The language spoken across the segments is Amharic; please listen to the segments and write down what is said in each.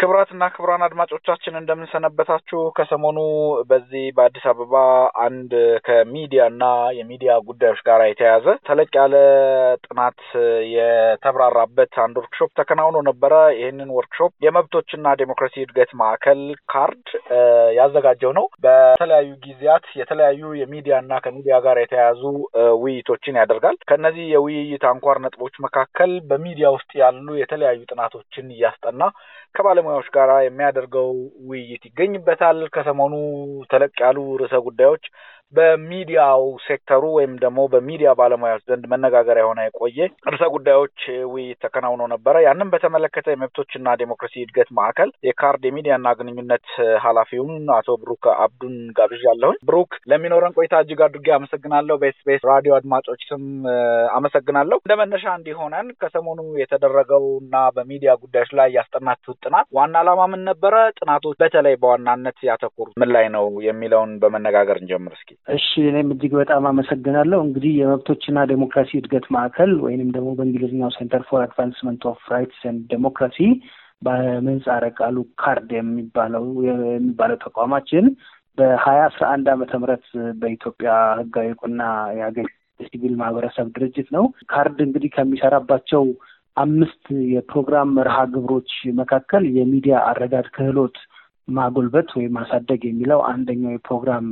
ክቡራትና ክቡራን አድማጮቻችን እንደምንሰነበታችሁ። ከሰሞኑ በዚህ በአዲስ አበባ አንድ ከሚዲያና የሚዲያ ጉዳዮች ጋር የተያያዘ ተለቅ ያለ ጥናት የተብራራበት አንድ ወርክሾፕ ተከናውኖ ነበረ። ይህንን ወርክሾፕ የመብቶችና ዴሞክራሲ እድገት ማዕከል ካርድ ያዘጋጀው ነው። በተለያዩ ጊዜያት የተለያዩ የሚዲያና ከሚዲያ ጋር የተያያዙ ውይይቶችን ያደርጋል። ከእነዚህ የውይይት አንኳር ነጥቦች መካከል በሚዲያ ውስጥ ያሉ የተለያዩ ጥናቶችን እያስጠና ከባለሙያዎች ጋር የሚያደርገው ውይይት ይገኝበታል። ከሰሞኑ ተለቅ ያሉ ርዕሰ ጉዳዮች በሚዲያው ሴክተሩ ወይም ደግሞ በሚዲያ ባለሙያዎች ዘንድ መነጋገሪያ የሆነ የቆየ ርዕሰ ጉዳዮች ውይይት ተከናውኖ ነበረ። ያንን በተመለከተ የመብቶችና ዴሞክራሲ እድገት ማዕከል የካርድ የሚዲያና ግንኙነት ኃላፊውን አቶ ብሩክ አብዱን ጋብዣለሁኝ። ብሩክ ለሚኖረን ቆይታ እጅግ አድርጌ አመሰግናለሁ። በኤስቢኤስ ራዲዮ አድማጮች ስም አመሰግናለሁ። እንደ መነሻ እንዲሆነን ከሰሞኑ የተደረገው እና በሚዲያ ጉዳዮች ላይ ያስጠናችሁት ጥናት ዋና ዓላማ ምን ነበረ? ጥናቶች በተለይ በዋናነት ያተኮሩት ምን ላይ ነው የሚለውን በመነጋገር እንጀምር እስኪ። እሺ እኔም እጅግ በጣም አመሰግናለሁ። እንግዲህ የመብቶችና ዴሞክራሲ እድገት ማዕከል ወይንም ደግሞ በእንግሊዝኛው Center for Advancement of Rights and Democracy በምህጻረ ቃሉ ካርድ የሚባለው የሚባለው ተቋማችን በሀያ አስራ አንድ ዓመተ ምህረት በኢትዮጵያ ህጋዊ እውቅና ያገኘ ሲቪል ማህበረሰብ ድርጅት ነው። ካርድ እንግዲህ ከሚሰራባቸው አምስት የፕሮግራም መርሃ ግብሮች መካከል የሚዲያ አረዳድ ክህሎት ማጎልበት ወይም ማሳደግ የሚለው አንደኛው የፕሮግራም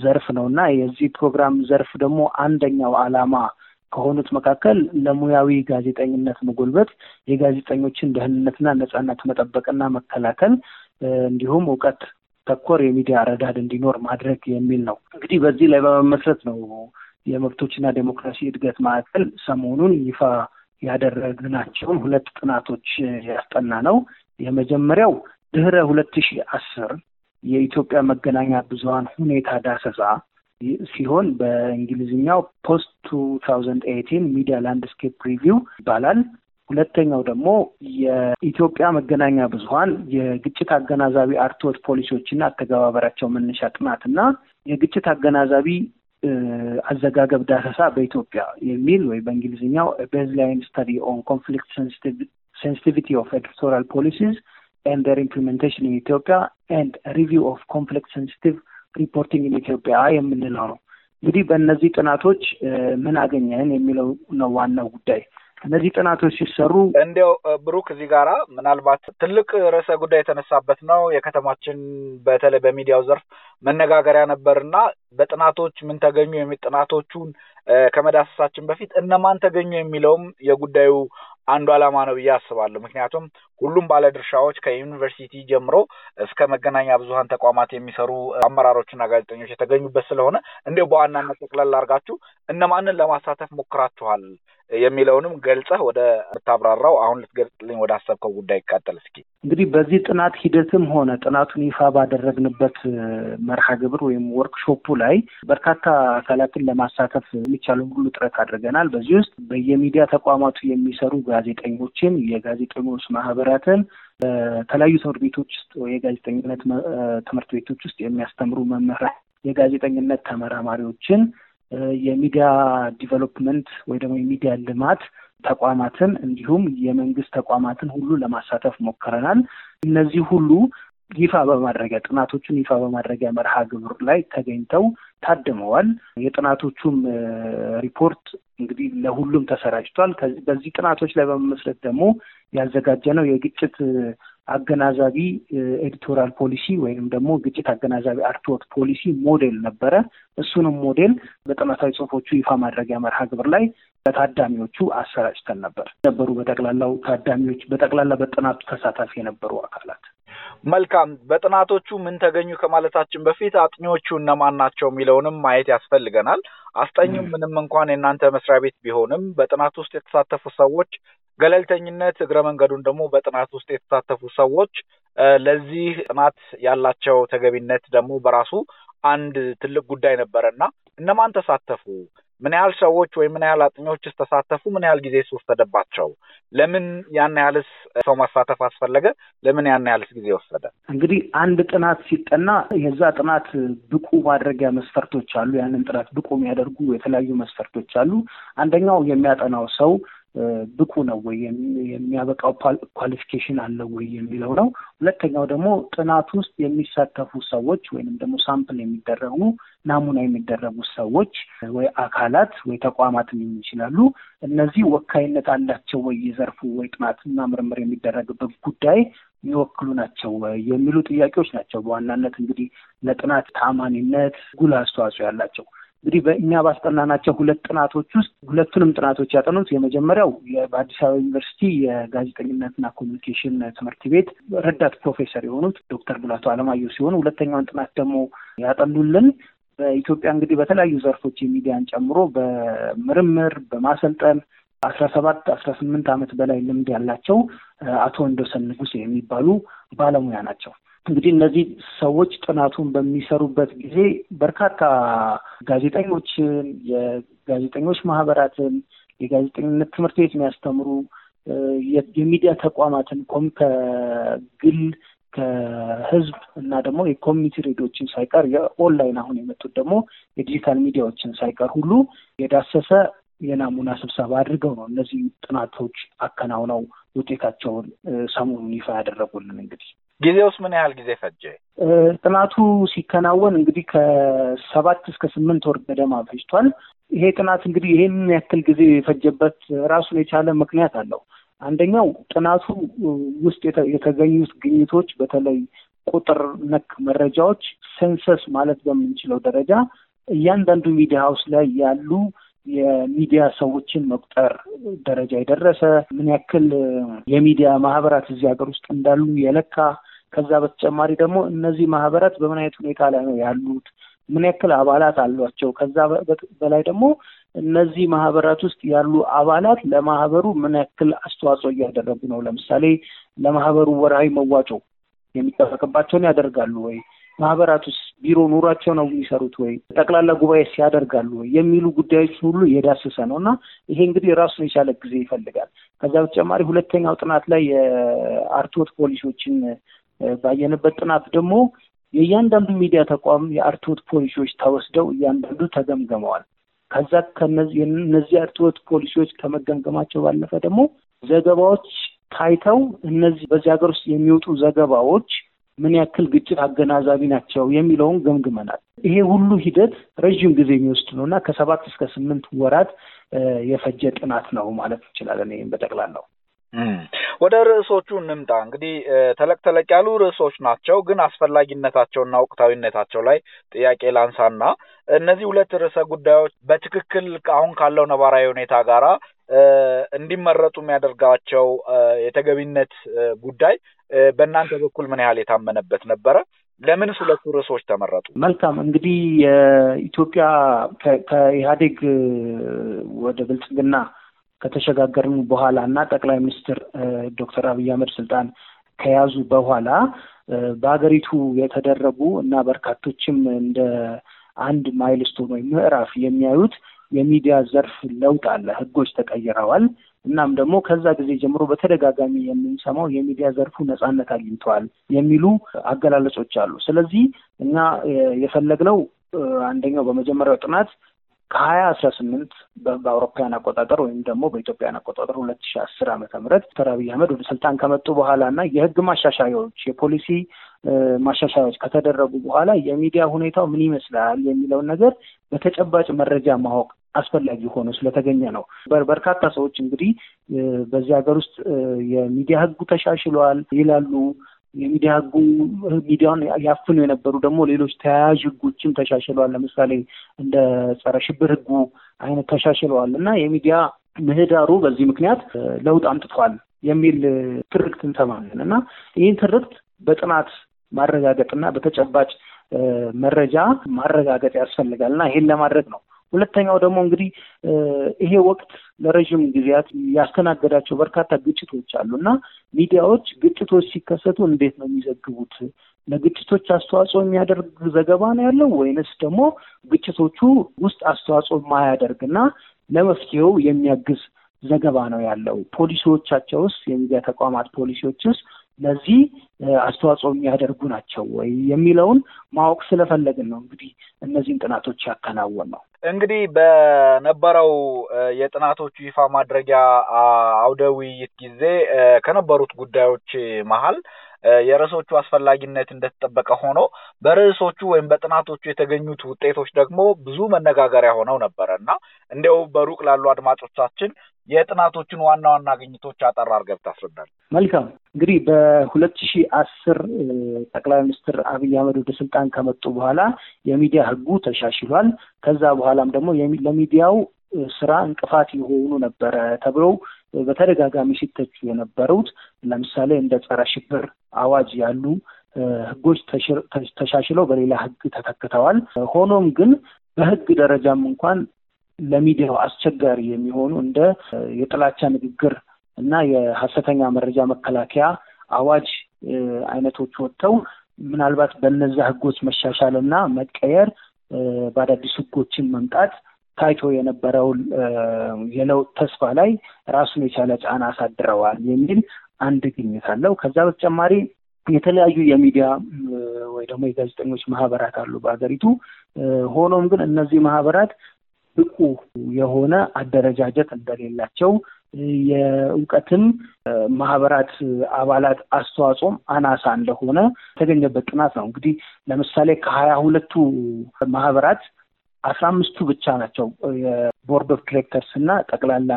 ዘርፍ ነው እና የዚህ ፕሮግራም ዘርፍ ደግሞ አንደኛው ዓላማ ከሆኑት መካከል ለሙያዊ ጋዜጠኝነት መጎልበት፣ የጋዜጠኞችን ደህንነትና ነጻነት መጠበቅና መከላከል እንዲሁም እውቀት ተኮር የሚዲያ አረዳድ እንዲኖር ማድረግ የሚል ነው። እንግዲህ በዚህ ላይ በመመስረት ነው የመብቶችና ዴሞክራሲ እድገት ማዕከል ሰሞኑን ይፋ ያደረግናቸውን ሁለት ጥናቶች ያስጠና ነው። የመጀመሪያው ድህረ ሁለት ሺህ አስር የኢትዮጵያ መገናኛ ብዙኃን ሁኔታ ዳሰሳ ሲሆን በእንግሊዝኛው post two thousand eighteen media landscape review ይባላል። ሁለተኛው ደግሞ የኢትዮጵያ መገናኛ ብዙኃን የግጭት አገናዛቢ አርትዖት ፖሊሲዎችና አተገባበራቸው መነሻ ጥናትና የግጭት አገናዛቢ አዘጋገብ ዳሰሳ በኢትዮጵያ የሚል ወይ በእንግሊዝኛው baseline study on conflict sensitivity of editorial policies their implementation in Ethiopia and review of conflict sensitive reporting in Ethiopia የምንለው ነው። እንግዲህ በእነዚህ ጥናቶች ምን አገኘን የሚለው ነው ዋናው ጉዳይ። እነዚህ ጥናቶች ሲሰሩ እንዲያው ብሩክ እዚህ ጋራ ምናልባት ትልቅ ርዕሰ ጉዳይ የተነሳበት ነው። የከተማችን በተለይ በሚዲያው ዘርፍ መነጋገሪያ ነበርና በጥናቶች ምን ተገኙ የሚል ጥናቶቹን ከመዳሰሳችን በፊት እነማን ተገኙ የሚለውም የጉዳዩ አንዱ ዓላማ ነው ብዬ አስባለሁ። ምክንያቱም ሁሉም ባለድርሻዎች ከዩኒቨርሲቲ ጀምሮ እስከ መገናኛ ብዙኃን ተቋማት የሚሰሩ አመራሮችና ጋዜጠኞች የተገኙበት ስለሆነ እንዲሁ በዋናነት ጠቅለል አድርጋችሁ እነማንን ለማሳተፍ ሞክራችኋል የሚለውንም ገልጸህ ወደ ምታብራራው አሁን ልትገልጽልኝ ወደ አሰብከው ጉዳይ ይቃጠል እስኪ። እንግዲህ በዚህ ጥናት ሂደትም ሆነ ጥናቱን ይፋ ባደረግንበት መርሃ ግብር ወይም ወርክሾፑ ላይ በርካታ አካላትን ለማሳተፍ የሚቻለውን ሁሉ ጥረት አድርገናል። በዚህ ውስጥ በየሚዲያ ተቋማቱ የሚሰሩ ጋዜጠኞችን፣ የጋዜጠኞች ማህበራትን፣ በተለያዩ ትምህርት ቤቶች ውስጥ የጋዜጠኝነት ትምህርት ቤቶች ውስጥ የሚያስተምሩ መምህራን፣ የጋዜጠኝነት ተመራማሪዎችን የሚዲያ development ወይ ደግሞ የሚዲያ ልማት ተቋማትን እንዲሁም የመንግስት ተቋማትን ሁሉ ለማሳተፍ ሞክረናል። እነዚህ ሁሉ ይፋ በማድረጊያ ጥናቶቹን ይፋ በማድረጊያ መርሃ ግብር ላይ ተገኝተው ታድመዋል። የጥናቶቹም ሪፖርት እንግዲህ ለሁሉም ተሰራጭቷል። በዚህ ጥናቶች ላይ በመመስረት ደግሞ ያዘጋጀነው የግጭት አገናዛቢ editorial ፖሊሲ ወይንም ደግሞ ግጭት አገናዛቢ አርትዖት ፖሊሲ ሞዴል ነበረ። እሱንም ሞዴል በጥናታዊ ጽሁፎቹ ይፋ ማድረጊያ መርሃ ግብር ላይ በታዳሚዎቹ አሰራጭተን ነበር ነበሩ በጠቅላላው ታዳሚዎች በጠቅላላ በጥናቱ ተሳታፊ የነበሩ አካላት መልካም። በጥናቶቹ ምን ተገኙ ከማለታችን በፊት አጥኚዎቹ እነማን ናቸው የሚለውንም ማየት ያስፈልገናል። አስጠኙም ምንም እንኳን የእናንተ መስሪያ ቤት ቢሆንም በጥናት ውስጥ የተሳተፉ ሰዎች ገለልተኝነት እግረ መንገዱን ደግሞ በጥናት ውስጥ የተሳተፉ ሰዎች ለዚህ ጥናት ያላቸው ተገቢነት ደግሞ በራሱ አንድ ትልቅ ጉዳይ ነበረ እና እነማን ተሳተፉ? ምን ያህል ሰዎች ወይም ምን ያህል አጥኚዎችስ ተሳተፉ? ምን ያህል ጊዜ ወሰደባቸው? ለምን ያን ያህልስ ሰው ማሳተፍ አስፈለገ? ለምን ያን ያህልስ ጊዜ ወሰደ? እንግዲህ አንድ ጥናት ሲጠና የዛ ጥናት ብቁ ማድረጊያ መስፈርቶች አሉ። ያንን ጥናት ብቁ የሚያደርጉ የተለያዩ መስፈርቶች አሉ። አንደኛው የሚያጠናው ሰው ብቁ ነው ወይ የሚያበቃው qualification አለው ወይ የሚለው ነው። ሁለተኛው ደግሞ ጥናት ውስጥ የሚሳተፉ ሰዎች ወይንም ደግሞ sample የሚደረጉ ናሙና የሚደረጉ ሰዎች ወይ አካላት ወይ ተቋማት ሊሆኑ ይችላሉ። እነዚህ ወካይነት አላቸው ወይ የዘርፉ ወይ ጥናትና ምርምር የሚደረግበት ጉዳይ የሚወክሉ ናቸው የሚሉ ጥያቄዎች ናቸው በዋናነት እንግዲህ ለጥናት ታማኒነት ጉልህ አስተዋጽኦ ያላቸው። እንግዲህ በእኛ ባስጠናናቸው ሁለት ጥናቶች ውስጥ ሁለቱንም ጥናቶች ያጠኑት የመጀመሪያው በአዲስ አበባ ዩኒቨርሲቲ የጋዜጠኝነትና communication ትምህርት ቤት ረዳት ፕሮፌሰር የሆኑት ዶክተር ሙላቱ አለማየሁ ሲሆኑ ሁለተኛውን ጥናት ደግሞ ያጠኑልን በኢትዮጵያ እንግዲህ በተለያዩ ዘርፎች የሚዲያን ጨምሮ በምርምር በማሰልጠን አስራ ሰባት አስራ ስምንት ዓመት በላይ ልምድ ያላቸው አቶ ወንዶሰን ንጉሴ የሚባሉ ባለሙያ ናቸው። እንግዲህ እነዚህ ሰዎች ጥናቱን በሚሰሩበት ጊዜ በርካታ ጋዜጠኞችን፣ የጋዜጠኞች ማህበራትን፣ የጋዜጠኝነት ትምህርት ቤት የሚያስተምሩ የሚዲያ ተቋማትን ከግል ከህዝብ እና ደግሞ የ community ሬዲዮችን ሳይቀር የኦንላይን አሁን የመጡት ደግሞ የዲጂታል ሚዲያዎችን ሳይቀር ሁሉ የዳሰሰ የናሙና ስብሰባ አድርገው ነው እነዚህ ጥናቶች አከናውነው ውጤታቸውን ሰሞኑን ይፋ ያደረጉልን። እንግዲህ ጊዜውስ ምን ያህል ጊዜ ፈጀ? ጥናቱ ሲከናወን እንግዲህ ከሰባት እስከ ስምንት ወር ገደማ ፈጅቷል። ይሄ ጥናት እንግዲህ ይህን ያክል ጊዜ የፈጀበት ራሱን የቻለ ምክንያት አለው። አንደኛው ጥናቱ ውስጥ የተገኙት ግኝቶች በተለይ ቁጥር ነክ መረጃዎች census ማለት በምንችለው ደረጃ እያንዳንዱ media house ላይ ያሉ የሚዲያ ሰዎችን መቁጠር ደረጃ የደረሰ ምን ያክል የሚዲያ ማህበራት እዚህ ሀገር ውስጥ እንዳሉ የለካ። ከዛ በተጨማሪ ደግሞ እነዚህ ማህበራት በምን አይነት ሁኔታ ላይ ነው ያሉት፣ ምን ያክል አባላት አሏቸው፣ ከዛ በላይ ደግሞ እነዚህ ማህበራት ውስጥ ያሉ አባላት ለማህበሩ ምን ያክል አስተዋጽኦ እያደረጉ ነው። ለምሳሌ ለማህበሩ ወርሃዊ መዋጮ የሚጠበቅባቸውን ያደርጋሉ ወይ ማህበራቱስ ቢሮ ኑሯቸው ነው የሚሰሩት ወይ ጠቅላላ ጉባኤ ሲያደርጋሉ ወይ የሚሉ ጉዳዮች ሁሉ የዳሰሰ ነው እና ይሄ እንግዲህ ራሱን የቻለ ጊዜ ይፈልጋል። ከዛ በተጨማሪ ሁለተኛው ጥናት ላይ የአርትዖት ፖሊሲዎችን ባየንበት ጥናት ደግሞ የእያንዳንዱ ሚዲያ ተቋም የአርትዖት ፖሊሲዎች ተወስደው እያንዳንዱ ተገምገመዋል። ከዛ እነዚህ አርትዖት ፖሊሲዎች ከመገምገማቸው ባለፈ ደግሞ ዘገባዎች ታይተው እነዚህ በዚህ ሀገር ውስጥ የሚወጡ ዘገባዎች ምን ያክል ግጭት አገናዛቢ ናቸው የሚለውን ገምግመናል። ይሄ ሁሉ ሂደት ረዥም ጊዜ የሚወስድ ነው እና ከሰባት እስከ ስምንት ወራት የፈጀ ጥናት ነው ማለት እንችላለን። ይህም በጠቅላላው ወደ ርዕሶቹ እንምጣ። እንግዲህ ተለቅ ተለቅ ያሉ ርዕሶች ናቸው፣ ግን አስፈላጊነታቸውና ወቅታዊነታቸው ላይ ጥያቄ ላንሳና እነዚህ ሁለት ርዕሰ ጉዳዮች በትክክል አሁን ካለው ነባራዊ ሁኔታ ጋራ እንዲመረጡ የሚያደርጋቸው የተገቢነት ጉዳይ በእናንተ በኩል ምን ያህል የታመነበት ነበረ? ለምንስ ሁለቱ ርዕሶች ተመረጡ? መልካም እንግዲህ የኢትዮጵያ ከኢህአዴግ ወደ ብልጽግና ከተሸጋገርን በኋላ እና ጠቅላይ ሚኒስትር ዶክተር አብይ አህመድ ስልጣን ከያዙ በኋላ በሀገሪቱ የተደረጉ እና በርካቶችም እንደ አንድ ማይልስቶን ወይም ምዕራፍ የሚያዩት የሚዲያ ዘርፍ ለውጥ አለ። ህጎች ተቀይረዋል። እናም ደግሞ ከዛ ጊዜ ጀምሮ በተደጋጋሚ የምንሰማው የሚዲያ ዘርፉ ነጻነት አግኝተዋል የሚሉ አገላለጾች አሉ። ስለዚህ እኛ የፈለግነው አንደኛው በመጀመሪያው ጥናት ከሀያ አስራ ስምንት በአውሮፓውያን አቆጣጠር ወይም ደግሞ በኢትዮጵያን አቆጣጠር ሁለት ሺ አስር ዓመተ ምህረት ዶክተር አብይ አህመድ ወደ ስልጣን ከመጡ በኋላ እና የህግ ማሻሻያዎች የፖሊሲ ማሻሻያዎች ከተደረጉ በኋላ የሚዲያ ሁኔታው ምን ይመስላል የሚለውን ነገር በተጨባጭ መረጃ ማወቅ አስፈላጊ ሆኖ ስለተገኘ ነው። በርካታ ሰዎች እንግዲህ በዚህ ሀገር ውስጥ የሚዲያ ህጉ ተሻሽሏል ይላሉ። የሚዲያ ህጉ ሚዲያውን ያፍኑ የነበሩ ደግሞ ሌሎች ተያያዥ ህጎችም ተሻሽለዋል። ለምሳሌ እንደ ጸረ ሽብር ህጉ አይነት ተሻሽለዋል እና የሚዲያ ምህዳሩ በዚህ ምክንያት ለውጥ አምጥቷል የሚል ትርክት እንሰማለን እና ይህን ትርክት በጥናት ማረጋገጥና በተጨባጭ መረጃ ማረጋገጥ ያስፈልጋል እና ይሄን ለማድረግ ነው ሁለተኛው ደግሞ እንግዲህ ይሄ ወቅት ለረዥም ጊዜያት ያስተናገዳቸው በርካታ ግጭቶች አሉ እና ሚዲያዎች ግጭቶች ሲከሰቱ እንዴት ነው የሚዘግቡት? ለግጭቶች አስተዋጽኦ የሚያደርግ ዘገባ ነው ያለው ወይንስ ደግሞ ግጭቶቹ ውስጥ አስተዋጽኦ የማያደርግ እና ለመፍትሄው የሚያግዝ ዘገባ ነው ያለው? ፖሊሲዎቻቸው ውስጥ የሚዲያ ተቋማት ፖሊሲዎች ውስጥ ለዚህ አስተዋጽኦ የሚያደርጉ ናቸው ወይ የሚለውን ማወቅ ስለፈለግን ነው እንግዲህ እነዚህን ጥናቶች ያከናወን ነው። እንግዲህ በነበረው የጥናቶቹ ይፋ ማድረጊያ አውደ ውይይት ጊዜ ከነበሩት ጉዳዮች መሀል የርዕሶቹ አስፈላጊነት እንደተጠበቀ ሆኖ በርዕሶቹ ወይም በጥናቶቹ የተገኙት ውጤቶች ደግሞ ብዙ መነጋገሪያ ሆነው ነበረ እና እንዲያው በሩቅ ላሉ አድማጮቻችን የጥናቶቹን ዋና ዋና ግኝቶች አጠር አድርገህ ብታስረዳል። መልካም እንግዲህ በሁለት ሺህ አስር ጠቅላይ ሚኒስትር አብይ አህመድ ወደ ስልጣን ከመጡ በኋላ የሚዲያ ሕጉ ተሻሽሏል። ከዛ በኋላም ደግሞ ለሚዲያው ስራ እንቅፋት የሆኑ ነበረ ተብለው በተደጋጋሚ ሲተቹ የነበሩት ለምሳሌ እንደ ጸረ ሽብር አዋጅ ያሉ ህጎች ተሻሽለው በሌላ ህግ ተተክተዋል። ሆኖም ግን በህግ ደረጃም እንኳን ለሚዲያው አስቸጋሪ የሚሆኑ እንደ የጥላቻ ንግግር እና የሀሰተኛ መረጃ መከላከያ አዋጅ አይነቶች ወጥተው ምናልባት በነዛ ህጎች መሻሻል እና መቀየር በአዳዲስ ህጎችን መምጣት ታይቶ የነበረውን የለውጥ ተስፋ ላይ ራሱን የቻለ ጫና አሳድረዋል የሚል አንድ ግኝት አለው። ከዛ በተጨማሪ የተለያዩ የሚዲያ ወይ ደግሞ የጋዜጠኞች ማህበራት አሉ በሀገሪቱ። ሆኖም ግን እነዚህ ማህበራት ብቁ የሆነ አደረጃጀት እንደሌላቸው የእውቀትም ማህበራት አባላት አስተዋጽኦም አናሳ እንደሆነ የተገኘበት ጥናት ነው። እንግዲህ ለምሳሌ ከሀያ ሁለቱ ማህበራት አስራ አምስቱ ብቻ ናቸው የ board of directors እና ጠቅላላ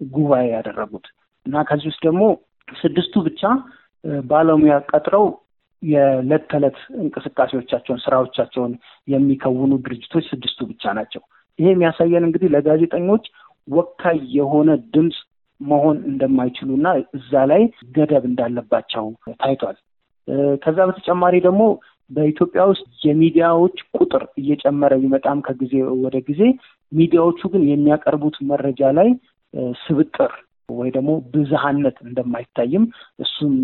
ጉባኤ ያደረጉት እና ከዚህ ውስጥ ደግሞ ስድስቱ ብቻ ባለሙያ ቀጥረው የዕለት ተዕለት እንቅስቃሴዎቻቸውን ስራዎቻቸውን የሚከውኑ ድርጅቶች ስድስቱ ብቻ ናቸው። ይሄ የሚያሳየን እንግዲህ ለጋዜጠኞች ወካይ የሆነ ድምፅ መሆን እንደማይችሉ እና እዛ ላይ ገደብ እንዳለባቸው ታይቷል። ከዛ በተጨማሪ ደግሞ በኢትዮጵያ ውስጥ የሚዲያዎች ቁጥር እየጨመረ ቢመጣም ከጊዜ ወደ ጊዜ ሚዲያዎቹ ግን የሚያቀርቡት መረጃ ላይ ስብጥር ወይ ደግሞ ብዝሃነት እንደማይታይም እሱም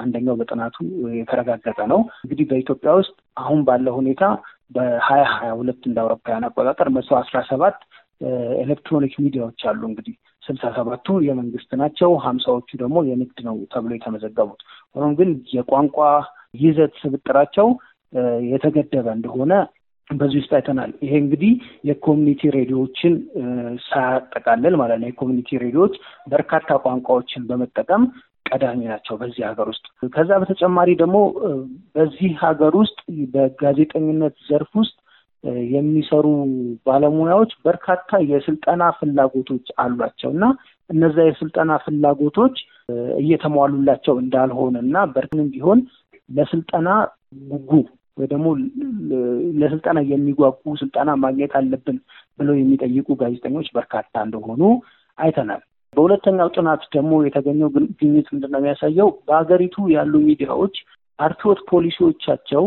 አንደኛው በጥናቱ የተረጋገጠ ነው። እንግዲህ በኢትዮጵያ ውስጥ አሁን ባለው ሁኔታ በሀያ ሀያ ሁለት እንደ አውሮፓውያን አቆጣጠር መቶ አስራ ሰባት ኤሌክትሮኒክ ሚዲያዎች አሉ። እንግዲህ ስልሳ ሰባቱ የመንግስት ናቸው፣ ሀምሳዎቹ ደግሞ የንግድ ነው ተብሎ የተመዘገቡት። ሆኖም ግን የቋንቋ ይዘት ስብጥራቸው የተገደበ እንደሆነ በዚህ ውስጥ አይተናል። ይሄ እንግዲህ የኮሚኒቲ ሬዲዮዎችን ሳያጠቃልል ማለት ነው። የኮሚኒቲ ሬዲዮዎች በርካታ ቋንቋዎችን በመጠቀም ቀዳሚ ናቸው በዚህ ሀገር ውስጥ። ከዛ በተጨማሪ ደግሞ በዚህ ሀገር ውስጥ በጋዜጠኝነት ዘርፍ ውስጥ የሚሰሩ ባለሙያዎች በርካታ የስልጠና ፍላጎቶች አሏቸው እና እነዛ የስልጠና ፍላጎቶች እየተሟሉላቸው እንዳልሆነ እና በርንም ቢሆን ለስልጠና ጉጉ ወይ ደግሞ ለስልጠና የሚጓጉ ስልጠና ማግኘት አለብን ብለው የሚጠይቁ ጋዜጠኞች በርካታ እንደሆኑ አይተናል። በሁለተኛው ጥናት ደግሞ የተገኘው ግኝት ምንድን ነው የሚያሳየው? በሀገሪቱ ያሉ ሚዲያዎች አርትዖት ፖሊሲዎቻቸው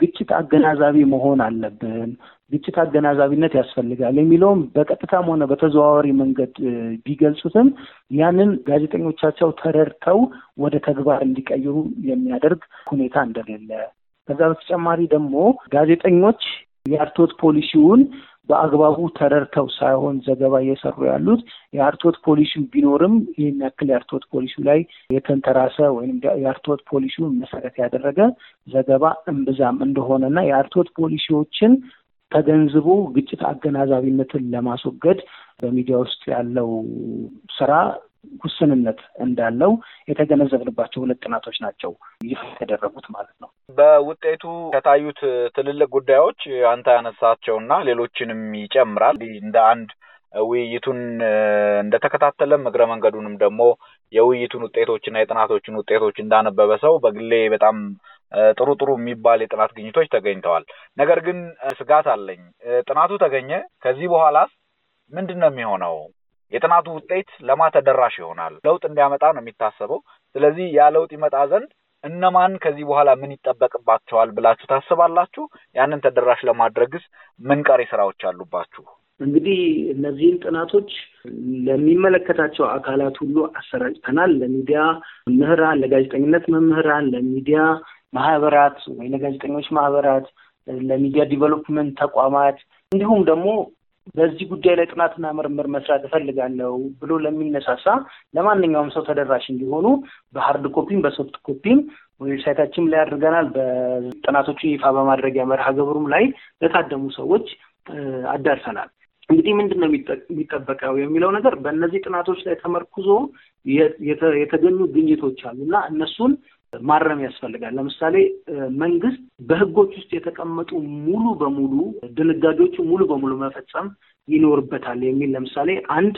ግጭት አገናዛቢ መሆን አለብን፣ ግጭት አገናዛቢነት ያስፈልጋል የሚለውም በቀጥታም ሆነ በተዘዋዋሪ መንገድ ቢገልጹትም ያንን ጋዜጠኞቻቸው ተረድተው ወደ ተግባር እንዲቀይሩ የሚያደርግ ሁኔታ እንደሌለ ከዛ በተጨማሪ ደግሞ ጋዜጠኞች የአርትዖት ፖሊሲውን በአግባቡ ተረድተው ሳይሆን ዘገባ እየሰሩ ያሉት የአርትዖት ፖሊሲው ቢኖርም ይህን ያክል የአርትዖት ፖሊሲው ላይ የተንተራሰ ወይም የአርትዖት ፖሊሲውን መሰረት ያደረገ ዘገባ እምብዛም እንደሆነ እና የአርትዖት ፖሊሲዎችን ተገንዝቦ ግጭት አገናዛቢነትን ለማስወገድ በሚዲያ ውስጥ ያለው ስራ ውስንነት እንዳለው የተገነዘብንባቸው ሁለት ጥናቶች ናቸው ይፋ የተደረጉት ማለት ነው። በውጤቱ ከታዩት ትልልቅ ጉዳዮች አንተ ያነሳቸውና ሌሎችንም ይጨምራል። እንደ አንድ ውይይቱን እንደተከታተለም እግረ መንገዱንም ደግሞ የውይይቱን ውጤቶችና የጥናቶችን ውጤቶች እንዳነበበ ሰው በግሌ በጣም ጥሩ ጥሩ የሚባል የጥናት ግኝቶች ተገኝተዋል። ነገር ግን ስጋት አለኝ። ጥናቱ ተገኘ፣ ከዚህ በኋላስ ምንድን ነው የሚሆነው? የጥናቱ ውጤት ለማ ተደራሽ ይሆናል? ለውጥ እንዲያመጣ ነው የሚታሰበው። ስለዚህ ያ ለውጥ ይመጣ ዘንድ እነማን ከዚህ በኋላ ምን ይጠበቅባቸዋል ብላችሁ ታስባላችሁ? ያንን ተደራሽ ለማድረግስ ምን ቀሪ ስራዎች አሉባችሁ? እንግዲህ እነዚህን ጥናቶች ለሚመለከታቸው አካላት ሁሉ አሰራጭተናል። ለሚዲያ መምህራን፣ ለጋዜጠኝነት መምህራን፣ ለሚዲያ ማህበራት ወይ ለጋዜጠኞች ማህበራት፣ ለ media development ተቋማት እንዲሁም ደግሞ በዚህ ጉዳይ ላይ ጥናትና ምርምር መስራት እፈልጋለሁ ብሎ ለሚነሳሳ ለማንኛውም ሰው ተደራሽ እንዲሆኑ በሀርድ ኮፒም በሶፍት ኮፒም ዌብሳይታችን ላይ አድርገናል። በጥናቶቹን ይፋ በማድረጊያ መርሃ ግብሩም ላይ ለታደሙ ሰዎች አዳርሰናል። እንግዲህ ምንድን ነው የሚጠበቀው የሚለው ነገር በእነዚህ ጥናቶች ላይ ተመርኩዞ የተገኙ ግኝቶች አሉ እና እነሱን ማረም ያስፈልጋል። ለምሳሌ መንግስት በህጎች ውስጥ የተቀመጡ ሙሉ በሙሉ ድንጋጌዎቹ ሙሉ በሙሉ መፈጸም ይኖርበታል የሚል ለምሳሌ አንድ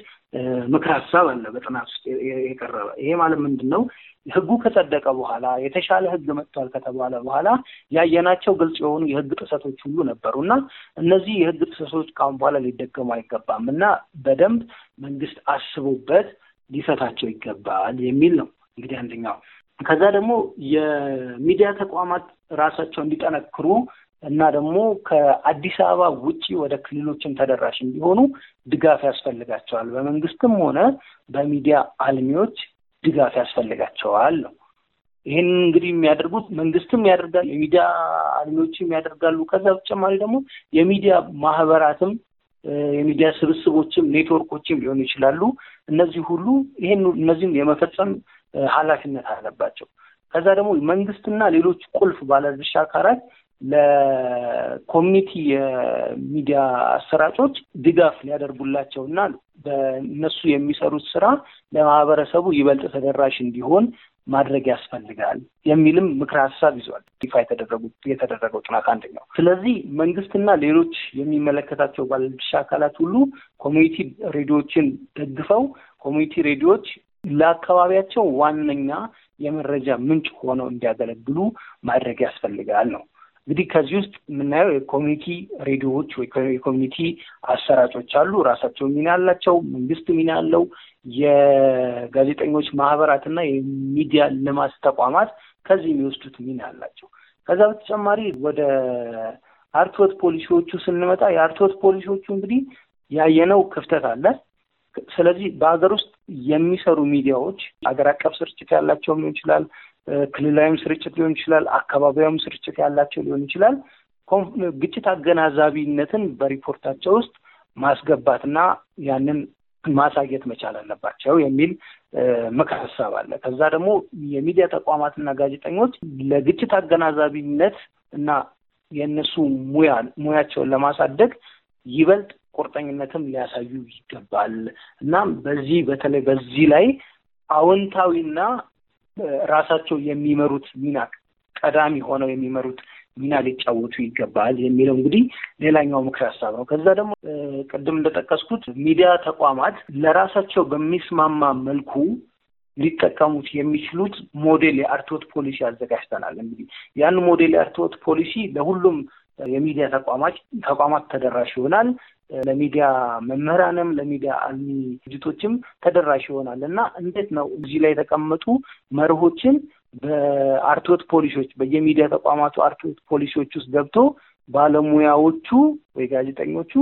ምክር ሀሳብ አለ በጥናት ውስጥ የቀረበ። ይሄ ማለት ምንድን ነው? ህጉ ከጸደቀ በኋላ የተሻለ ህግ መጥቷል ከተባለ በኋላ ያየናቸው ግልጽ የሆኑ የህግ ጥሰቶች ሁሉ ነበሩ እና እነዚህ የህግ ጥሰቶች ካሁን በኋላ ሊደገሙ አይገባም እና በደንብ መንግስት አስቦበት ሊፈታቸው ይገባል የሚል ነው እንግዲህ አንደኛው። ከዛ ደግሞ የሚዲያ ተቋማት ራሳቸው እንዲጠነክሩ እና ደግሞ ከአዲስ አበባ ውጪ ወደ ክልሎችም ተደራሽ እንዲሆኑ ድጋፍ ያስፈልጋቸዋል። በመንግስትም ሆነ በሚዲያ አልሚዎች ድጋፍ ያስፈልጋቸዋል ነው። ይህን እንግዲህ የሚያደርጉት መንግስትም ያደርጋል፣ የሚዲያ አልሚዎችም ያደርጋሉ። ከዛ በተጨማሪ ደግሞ የሚዲያ ማህበራትም የሚዲያ ስብስቦችም ኔትወርኮችም ሊሆኑ ይችላሉ። እነዚህ ሁሉ ይህን እነዚህም የመፈጸም ኃላፊነት አለባቸው። ከዛ ደግሞ መንግስትና ሌሎች ቁልፍ ባለድርሻ አካላት ለኮሚኒቲ የሚዲያ አሰራጮች ድጋፍ ሊያደርጉላቸው እና በእነሱ የሚሰሩት ስራ ለማህበረሰቡ ይበልጥ ተደራሽ እንዲሆን ማድረግ ያስፈልጋል የሚልም ምክረ ሀሳብ ይዟል ይፋ የተደረገው ጥናት አንደኛው። ስለዚህ መንግስትና ሌሎች የሚመለከታቸው ባለድርሻ አካላት ሁሉ community ሬዲዮዎችን ደግፈው community ሬዲዮዎች ለአካባቢያቸው ዋነኛ የመረጃ ምንጭ ሆነው እንዲያገለግሉ ማድረግ ያስፈልጋል ነው። እንግዲህ ከዚህ ውስጥ የምናየው የ community ሬዲዮዎች ወይ የ community አሰራጮች አሉ። ራሳቸው ሚና አላቸው። መንግስት ሚና አለው። የጋዜጠኞች ማህበራትና የሚዲያ ልማት ተቋማት ከዚህ የሚወስዱት ሚና አላቸው። ከዛ በተጨማሪ ወደ አርትዖት ፖሊሲዎቹ ስንመጣ የአርትዖት ፖሊሲዎቹ እንግዲህ ያየነው ክፍተት አለ። ስለዚህ በሀገር ውስጥ የሚሰሩ ሚዲያዎች ሀገር አቀፍ ስርጭት ያላቸውም ሊሆን ይችላል፣ ክልላዊም ስርጭት ሊሆን ይችላል፣ አካባቢያዊም ስርጭት ያላቸው ሊሆን ይችላል። ግጭት አገናዛቢነትን በሪፖርታቸው ውስጥ ማስገባትና ያንን ማሳየት መቻል አለባቸው የሚል ምክር ሀሳብ አለ። ከዛ ደግሞ የሚዲያ ተቋማትና ጋዜጠኞች ለግጭት አገናዛቢነት እና የእነሱ ሙያ ሙያቸውን ለማሳደግ ይበልጥ ቁርጠኝነትም ሊያሳዩ ይገባል። እናም በዚህ በተለይ በዚህ ላይ አዎንታዊና ራሳቸው የሚመሩት ሚና ቀዳሚ ሆነው የሚመሩት ሚና ሊጫወቱ ይገባል የሚለው እንግዲህ ሌላኛው ምክር ሀሳብ ነው። ከዛ ደግሞ ቅድም እንደጠቀስኩት ሚዲያ ተቋማት ለራሳቸው በሚስማማ መልኩ ሊጠቀሙት የሚችሉት ሞዴል የአርትዖት ፖሊሲ አዘጋጅተናል። እንግዲህ ያን ሞዴል የአርትዖት ፖሊሲ ለሁሉም የሚዲያ ተቋማት ተደራሽ ይሆናል። ለሚዲያ መምህራንም ለሚዲያ አልሚ ድርጅቶችም ተደራሽ ይሆናል እና እንዴት ነው እዚህ ላይ የተቀመጡ መርሆችን በአርትዖት ፖሊሲዎች በየሚዲያ ተቋማቱ አርትዖት ፖሊሲዎች ውስጥ ገብቶ ባለሙያዎቹ ወይ ጋዜጠኞቹ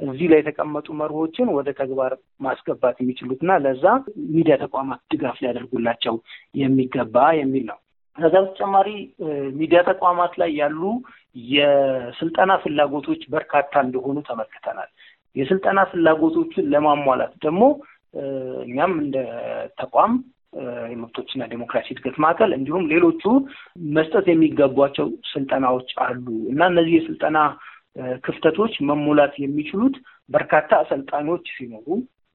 እዚህ ላይ የተቀመጡ መርሆችን ወደ ተግባር ማስገባት የሚችሉት እና ለዛ ሚዲያ ተቋማት ድጋፍ ሊያደርጉላቸው የሚገባ የሚል ነው። ከዛ በተጨማሪ ሚዲያ ተቋማት ላይ ያሉ የስልጠና ፍላጎቶች በርካታ እንደሆኑ ተመልክተናል። የስልጠና ፍላጎቶችን ለማሟላት ደግሞ እኛም እንደ ተቋም የመብቶችና ዴሞክራሲ እድገት ማዕከል እንዲሁም ሌሎቹ መስጠት የሚገቧቸው ስልጠናዎች አሉ እና እነዚህ የስልጠና ክፍተቶች መሙላት የሚችሉት በርካታ አሰልጣኞች ሲኖሩ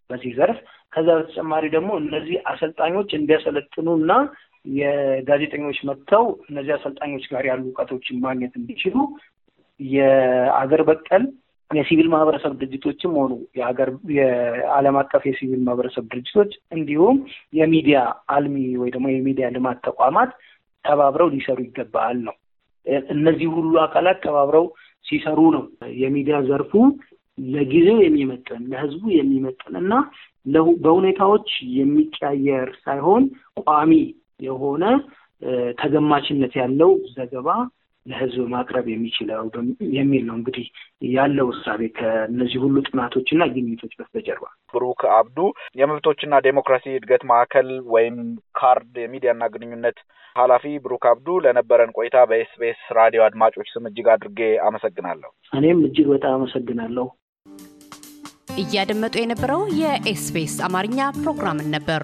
በዚህ ዘርፍ ከዛ በተጨማሪ ደግሞ እነዚህ አሰልጣኞች እንዲያሰለጥኑ እና የጋዜጠኞች መጥተው እነዚህ አሰልጣኞች ጋር ያሉ እውቀቶችን ማግኘት እንዲችሉ የአገር በቀል የሲቪል ማህበረሰብ ድርጅቶችም ሆኑ የሀገር የዓለም አቀፍ የሲቪል ማህበረሰብ ድርጅቶች እንዲሁም የሚዲያ አልሚ ወይ ደግሞ የሚዲያ ልማት ተቋማት ተባብረው ሊሰሩ ይገባል ነው። እነዚህ ሁሉ አካላት ተባብረው ሲሰሩ ነው የሚዲያ ዘርፉ ለጊዜው የሚመጥን ለህዝቡ የሚመጥን እና በሁኔታዎች የሚቀያየር ሳይሆን ቋሚ የሆነ ተገማችነት ያለው ዘገባ ለህዝብ ማቅረብ የሚችለው የሚል ነው እንግዲህ ያለው እሳቤ ከእነዚህ ሁሉ ጥናቶችና ግኝቶች በስተጀርባ። ብሩክ አብዱ የመብቶችና ዴሞክራሲ እድገት ማዕከል ወይም ካርድ የሚዲያና ግንኙነት ኃላፊ ብሩክ አብዱ ለነበረን ቆይታ በኤስቢኤስ ራዲዮ አድማጮች ስም እጅግ አድርጌ አመሰግናለሁ። እኔም እጅግ በጣም አመሰግናለሁ። እያደመጡ የነበረው የኤስቢኤስ አማርኛ ፕሮግራምን ነበር።